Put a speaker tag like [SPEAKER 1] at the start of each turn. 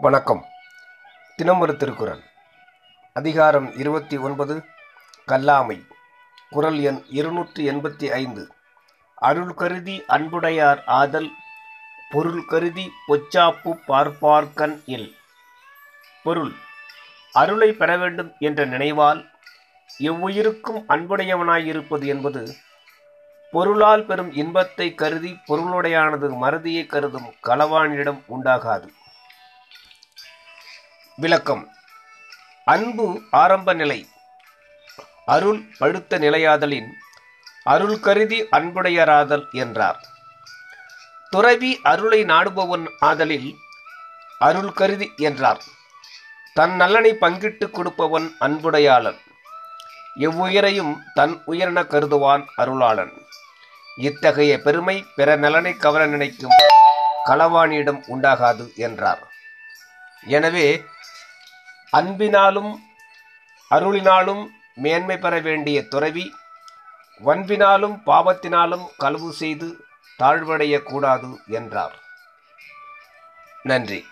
[SPEAKER 1] வணக்கம். தினம் ஒரு திருக்குறள். அதிகாரம் இருபத்தி ஒன்பது கல்லாமை. குரல் எண் இருநூற்றி எண்பத்தி ஐந்து. அருள் கருதி அன்புடையார் ஆதல் பொருள் கருதி பொச்சாப்பு பார்ப்பார்கண் இல். பொருள் அருளை பெற வேண்டும் என்ற நினைவால் எவ்வுயிருக்கும் அன்புடையவனாயிருப்பது என்பது பொருளால் பெறும் இன்பத்தை கருதி பொருளுடையானது மறதியை கருதும் களவானிடம் உண்டாகாது. விளக்கம். அன்பு ஆரம்ப நிலை. அருள் பழுத்த நிலையாதலின் அருள் கருதி அன்புடையராதல் என்றார். துறவி அருளை நாடுபவன் ஆதலில் அருள் கருதி என்றார். தன் நலனை பங்கிட்டு கொடுப்பவன் அன்புடையாளன். எவ்வுயிரையும் தன் உயிரென கருதுவான் அருளாளன். இத்தகைய பெருமை பிற நலனை கவர நினைக்கும் களவாணியிடம் உண்டாகாது என்றார். எனவே அன்பினாலும் அருளினாலும் மேன்மை பெற வேண்டிய துறவி வன்பினாலும் பாவத்தினாலும் களவு செய்து தாழ்வடையக்கூடாது என்றார். நன்றி.